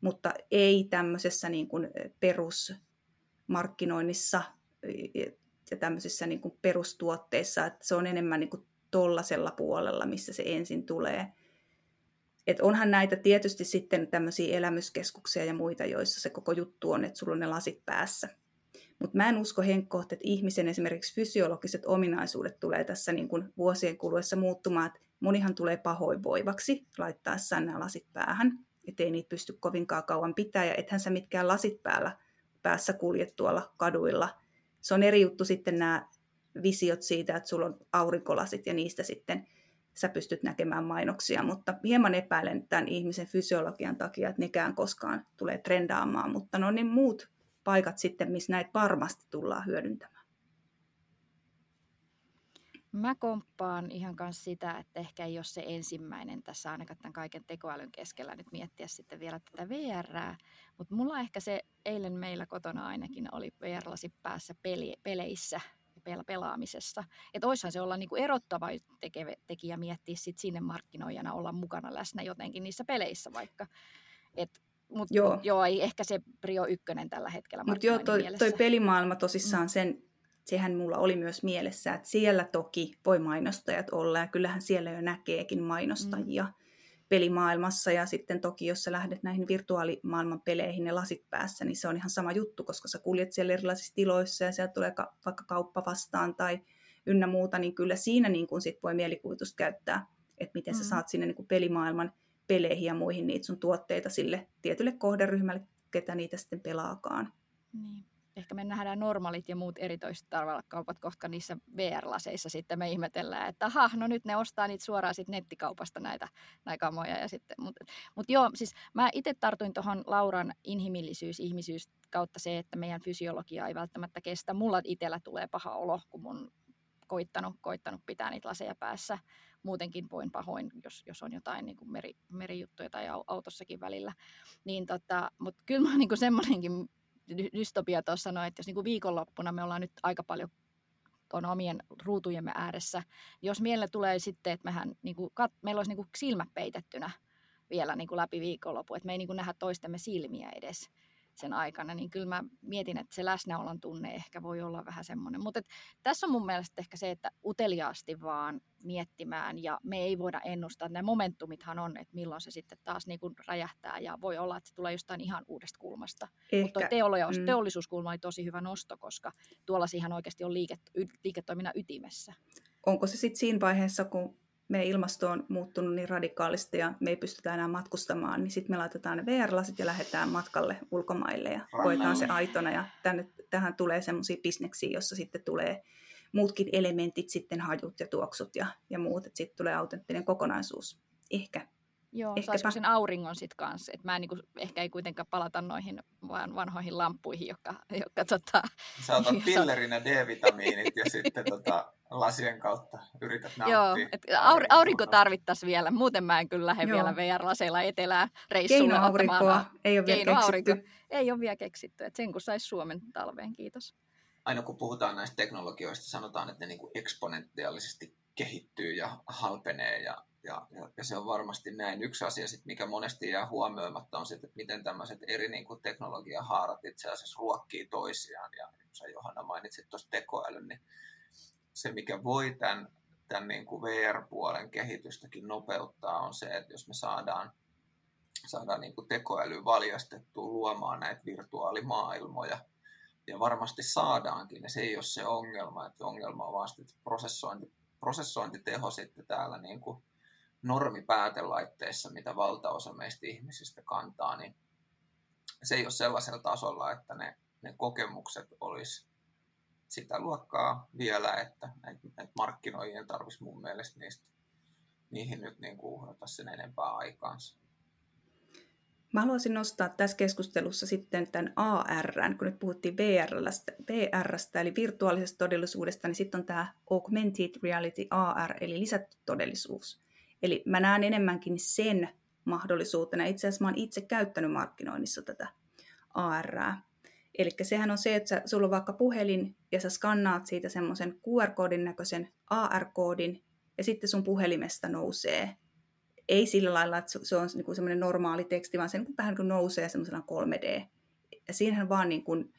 Speaker 3: mutta ei tämmöisessä niin kuin perusmarkkinoinnissa ja tämmöisissä niin kuin perustuotteissa, että se on enemmän niin kuin tollasella puolella, missä se ensin tulee. Et onhan näitä tietysti sitten tämmöisiä elämyskeskuksia ja muita, joissa se koko juttu on, että sulla on ne lasit päässä. Mutta mä en usko Henkko, että ihmisen esimerkiksi fysiologiset ominaisuudet tulee tässä niin kuin vuosien kuluessa muuttumaan. Että monihan tulee pahoinvoivaksi laittaessaan nämä lasit päähän ettei niitä pysty kovinkaan kauan pitää, ja ethän sä mitkään lasit päällä päässä kuljet tuolla kaduilla. Se on eri juttu sitten nämä visiot siitä, että sulla on aurinkolasit ja niistä sitten sä pystyt näkemään mainoksia, mutta hieman epäilen tämän ihmisen fysiologian takia, että nekään koskaan tulee trendaamaan, mutta no niin muut paikat sitten, missä näitä varmasti tullaan hyödyntämään.
Speaker 2: Mä komppaan ihan kanssa sitä, että ehkä ei ole se ensimmäinen tässä ainakaan tämän kaiken tekoälyn keskellä nyt miettiä sitten vielä tätä VR. Mutta mulla ehkä se eilen meillä kotona ainakin oli VR-lasi päässä peli, peleissä ja pelaamisessa. Että oishan se olla niinku erottava tekevä, tekijä miettiä sit sinne markkinoijana olla mukana läsnä jotenkin niissä peleissä vaikka. Et mutta joo. joo, ei ehkä se prio ykkönen tällä hetkellä
Speaker 3: Mutta joo, toi, toi pelimaailma tosissaan mm. sen sehän mulla oli myös mielessä, että siellä toki voi mainostajat olla ja kyllähän siellä jo näkeekin mainostajia mm. pelimaailmassa ja sitten toki jos sä lähdet näihin virtuaalimaailman peleihin ne lasit päässä, niin se on ihan sama juttu, koska sä kuljet siellä erilaisissa tiloissa ja sieltä tulee ka- vaikka kauppa vastaan tai ynnä muuta, niin kyllä siinä niin kun sit voi mielikuvitusta käyttää, että miten mm. sä saat sinne niin pelimaailman peleihin ja muihin niitä sun tuotteita sille tietylle kohderyhmälle, ketä niitä sitten pelaakaan.
Speaker 2: Niin ehkä me nähdään normaalit ja muut eritoistavarakkaupat kohta niissä VR-laseissa sitten me ihmetellään, että aha, no nyt ne ostaa niitä suoraan sitten nettikaupasta näitä, näitä kamoja. Ja sitten, mutta mut joo, siis mä itse tartuin tuohon Lauran inhimillisyys, ihmisyys kautta se, että meidän fysiologia ei välttämättä kestä. Mulla itsellä tulee paha olo, kun mun koittanut, koittanut pitää niitä laseja päässä. Muutenkin voin pahoin, jos, jos on jotain niin kuin meri, merijuttuja tai autossakin välillä. Niin tota, Mutta kyllä mä niin semmoinenkin dystopia tuossa sanoi, että jos niin kuin viikonloppuna me ollaan nyt aika paljon on omien ruutujemme ääressä. Jos mielelle tulee sitten, että mehän, niin kuin, kat, meillä olisi niin kuin silmät peitettynä vielä niin kuin läpi viikonloppu, että me ei niin kuin nähdä toistemme silmiä edes, sen aikana, niin kyllä mä mietin, että se läsnäolon tunne ehkä voi olla vähän semmoinen. Mutta tässä on mun mielestä ehkä se, että uteliaasti vaan miettimään ja me ei voida ennustaa, että ne momentumithan on, että milloin se sitten taas niin kuin räjähtää ja voi olla, että se tulee jostain ihan uudesta kulmasta. Ehkä. Mutta teollisuus, mm. teollisuuskulma oli tosi hyvä nosto, koska tuolla siihen oikeasti on liiket, liiketoiminnan ytimessä.
Speaker 3: onko se sitten siinä vaiheessa, kun meidän ilmasto on muuttunut niin radikaalisti ja me ei pystytä enää matkustamaan, niin sitten me laitetaan ne VR-lasit ja lähdetään matkalle ulkomaille ja koetaan se aitona. Ja tänne, tähän tulee semmoisia bisneksiä, jossa sitten tulee muutkin elementit, sitten hajut ja tuoksut ja, ja muut, että sitten tulee autenttinen kokonaisuus. Ehkä
Speaker 2: Joo, Ehkäpä. saisiko sen auringon sitten kanssa. Et mä en, niin ehkä ei kuitenkaan palata noihin vaan vanhoihin lampuihin, jotka, jotka tota,
Speaker 1: Sä otat pillerin ja D-vitamiinit ja sitten tota, lasien kautta yrität nauttia. Joo, et
Speaker 2: aur- aurinko tarvittaisiin vielä. Muuten mä en kyllä lähde Joo. vielä VR-laseilla etelään reissulle
Speaker 3: ottamaan. ei ole vielä keksitty.
Speaker 2: Ei ole vielä keksitty. Et sen kun saisi Suomen talveen, kiitos.
Speaker 1: Aina kun puhutaan näistä teknologioista, sanotaan, että ne niin kuin eksponentiaalisesti kehittyy ja halpenee ja ja, ja, ja se on varmasti näin. Yksi asia, sit, mikä monesti jää huomioimatta, on se, että miten tämmöiset eri niin kuin teknologiahaarat itse asiassa ruokkii toisiaan. Ja niin sä Johanna mainitsit tuosta tekoälyn, niin se, mikä voi tämän, tämän niin kuin VR-puolen kehitystäkin nopeuttaa, on se, että jos me saadaan, saadaan niin kuin tekoäly valjastettua luomaan näitä virtuaalimaailmoja, ja varmasti saadaankin, ja se ei ole se ongelma, että ongelma on vaan että prosessointi, prosessointiteho sitten täällä niin kuin normipäätelaitteissa, mitä valtaosa meistä ihmisistä kantaa, niin se ei ole sellaisella tasolla, että ne, ne kokemukset olisi sitä luokkaa vielä, että, että, että markkinoijien tarvitsisi mun mielestä niistä, niihin nyt niin kuin uhrata sen enempää aikaansa.
Speaker 3: Mä haluaisin nostaa tässä keskustelussa sitten tämän AR, kun nyt puhuttiin VRstä, VRstä eli virtuaalisesta todellisuudesta, niin sitten on tämä Augmented Reality AR, eli lisätty todellisuus. Eli mä näen enemmänkin sen mahdollisuutena. Itse asiassa mä oon itse käyttänyt markkinoinnissa tätä AR. Eli sehän on se, että sulla on vaikka puhelin ja sä skannaat siitä semmoisen QR-koodin näköisen AR-koodin ja sitten sun puhelimesta nousee. Ei sillä lailla, että se on niin semmoinen normaali teksti, vaan se niin vähän niin kuin nousee semmoisena 3D. Ja siinähän vaan niin kuin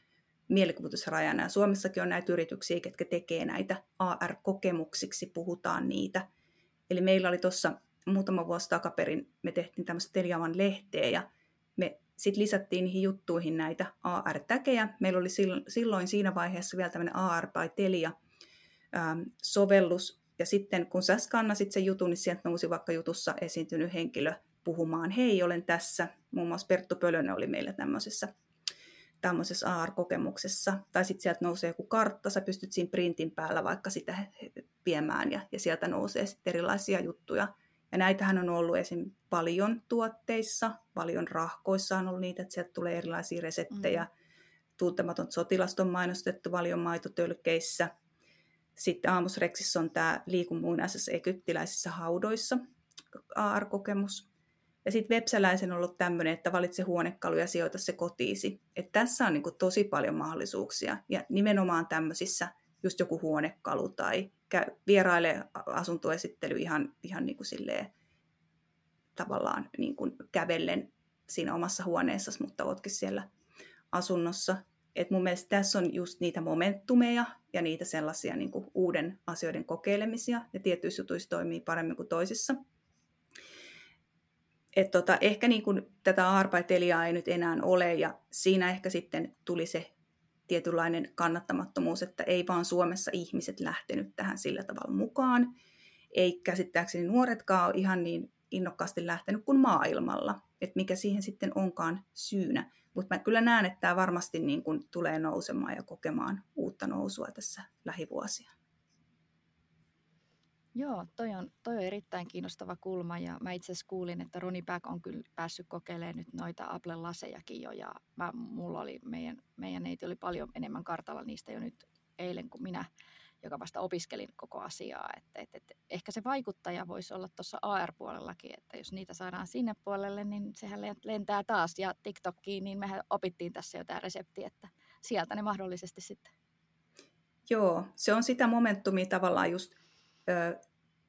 Speaker 3: mielikuvitusrajana. Ja Suomessakin on näitä yrityksiä, ketkä tekee näitä AR-kokemuksiksi, puhutaan niitä – Eli meillä oli tuossa muutama vuosi takaperin, me tehtiin tämmöistä Teliavan lehteä ja me sitten lisättiin niihin juttuihin näitä AR-täkejä. Meillä oli silloin siinä vaiheessa vielä tämmöinen AR by Telia ähm, sovellus, ja sitten kun sä skannasit sen jutun, niin sieltä nousi vaikka jutussa esiintynyt henkilö puhumaan, hei, olen tässä. Muun muassa Perttu Pölönen oli meillä tämmöisessä tämmöisessä AR-kokemuksessa. Tai sitten sieltä nousee joku kartta, sä pystyt siinä printin päällä vaikka sitä viemään ja, ja sieltä nousee sitten erilaisia juttuja. Ja näitähän on ollut esim. paljon tuotteissa, paljon rahkoissa on ollut niitä, että sieltä tulee erilaisia reseptejä. Mm. Tuntematon sotilasta on mainostettu paljon maitotölkeissä. Sitten aamusreksissä on tämä liikunmuinaisessa egyptiläisissä haudoissa AR-kokemus. Ja sitten Websäläisen on ollut tämmöinen, että valitse huonekalu ja sijoita se kotiisi. Et tässä on niinku tosi paljon mahdollisuuksia. Ja nimenomaan tämmöisissä, just joku huonekalu tai käy, vieraile asuntoesittely ihan, ihan niinku silleen, tavallaan niinku kävellen siinä omassa huoneessasi, mutta ootkin siellä asunnossa. Et mun mielestä tässä on just niitä momentumeja ja niitä sellaisia niin kuin uuden asioiden kokeilemisia, ja tietyissä jutuissa toimii paremmin kuin toisissa – et tota, ehkä niin kuin tätä arpaitelijaa ei nyt enää ole ja siinä ehkä sitten tuli se tietynlainen kannattamattomuus, että ei vaan Suomessa ihmiset lähtenyt tähän sillä tavalla mukaan. Ei käsittääkseni nuoretkaan ole ihan niin innokkaasti lähtenyt kuin maailmalla, että mikä siihen sitten onkaan syynä. Mutta mä kyllä näen, että tämä varmasti niin kuin tulee nousemaan ja kokemaan uutta nousua tässä lähivuosia.
Speaker 2: Joo, toi on, toi on erittäin kiinnostava kulma ja mä itse asiassa kuulin, että Roni Back on kyllä päässyt kokeilemaan nyt noita Apple-lasejakin jo ja mä, mulla oli, meidän, meidän neiti oli paljon enemmän kartalla niistä jo nyt eilen kuin minä, joka vasta opiskelin koko asiaa. Et, et, et, ehkä se vaikuttaja voisi olla tuossa AR-puolellakin, että jos niitä saadaan sinne puolelle, niin sehän lentää taas ja TikTokkiin, niin mehän opittiin tässä jo tämä resepti, että sieltä ne mahdollisesti sitten.
Speaker 3: Joo, se on sitä momentumia tavallaan just ö,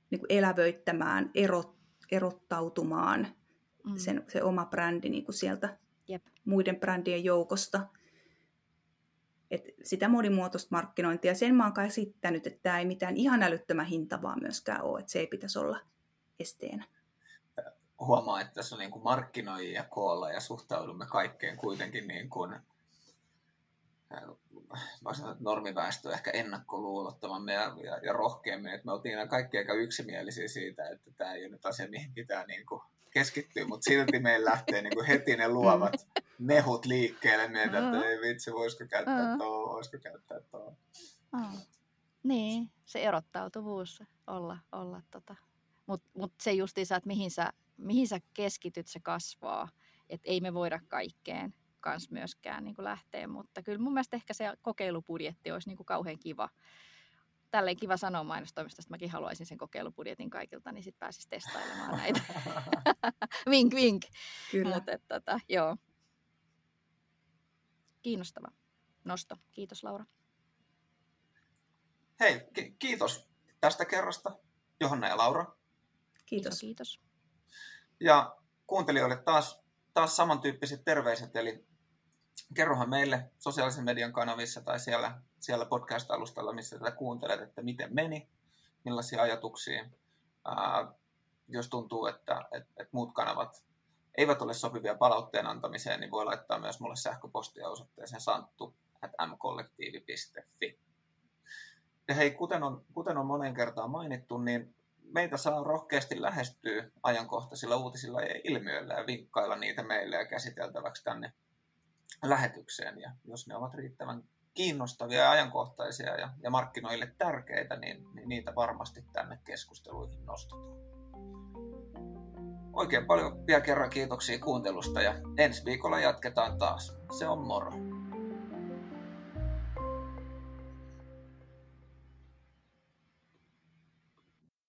Speaker 3: niin kuin elävöittämään, erot, erottautumaan mm. sen, se oma brändi niin kuin sieltä Jep. muiden brändien joukosta. Et sitä monimuotoista markkinointia, sen mä oon käsittänyt, että tämä ei mitään ihan älyttömän hintavaa myöskään ole, että se ei pitäisi olla esteenä.
Speaker 1: Huomaa, että tässä on niin kuin markkinoijia koolla ja suhtaudumme kaikkeen kuitenkin niin kuin mä sanon, että normiväestö ehkä ennakkoluulottomammin ja, ja, ja rohkeammin, että me oltiin kaikki aika yksimielisiä siitä, että tämä ei ole nyt asia, mihin pitää niin kuin keskittyä, mutta silti meillä lähtee niin kuin heti ne luovat mehut liikkeelle, mietin, että ei vitsi, voisiko käyttää tuo, voisiko käyttää tuo.
Speaker 2: Niin, se erottautuvuus olla, olla tota. mutta mut se justiinsa, että mihin sä, mihin sä keskityt, se kasvaa. Että ei me voida kaikkeen kans myöskään niin kuin lähteä, mutta kyllä mun mielestä ehkä se kokeilubudjetti olisi niin kuin kauhean kiva. Tälleen kiva sanoa mainostoimistosta, mäkin haluaisin sen kokeilubudjetin kaikilta, niin sitten pääsisi testailemaan näitä. vink, vink. Kyllä. Mutta tota, joo. Kiinnostava nosto. Kiitos Laura.
Speaker 1: Hei, ki- kiitos tästä kerrasta, Johanna ja Laura.
Speaker 2: Kiitos. Kiitos.
Speaker 1: Ja kuuntelijoille taas, taas samantyyppiset terveiset, eli kerrohan meille sosiaalisen median kanavissa tai siellä, siellä podcast-alustalla, missä tätä kuuntelet, että miten meni, millaisia ajatuksia. Ää, jos tuntuu, että et, et muut kanavat eivät ole sopivia palautteen antamiseen, niin voi laittaa myös mulle sähköpostia osoitteeseen santtu at mkollektiivi.fi. Ja hei, kuten on, kuten on monen kertaan mainittu, niin meitä saa rohkeasti lähestyä ajankohtaisilla uutisilla ja ilmiöillä ja vinkkailla niitä meille ja käsiteltäväksi tänne lähetykseen. Ja jos ne ovat riittävän kiinnostavia ja ajankohtaisia ja, ja markkinoille tärkeitä, niin, niin niitä varmasti tänne keskusteluihin nostetaan. Oikein paljon vielä kerran kiitoksia kuuntelusta ja ensi viikolla jatketaan taas. Se on moro.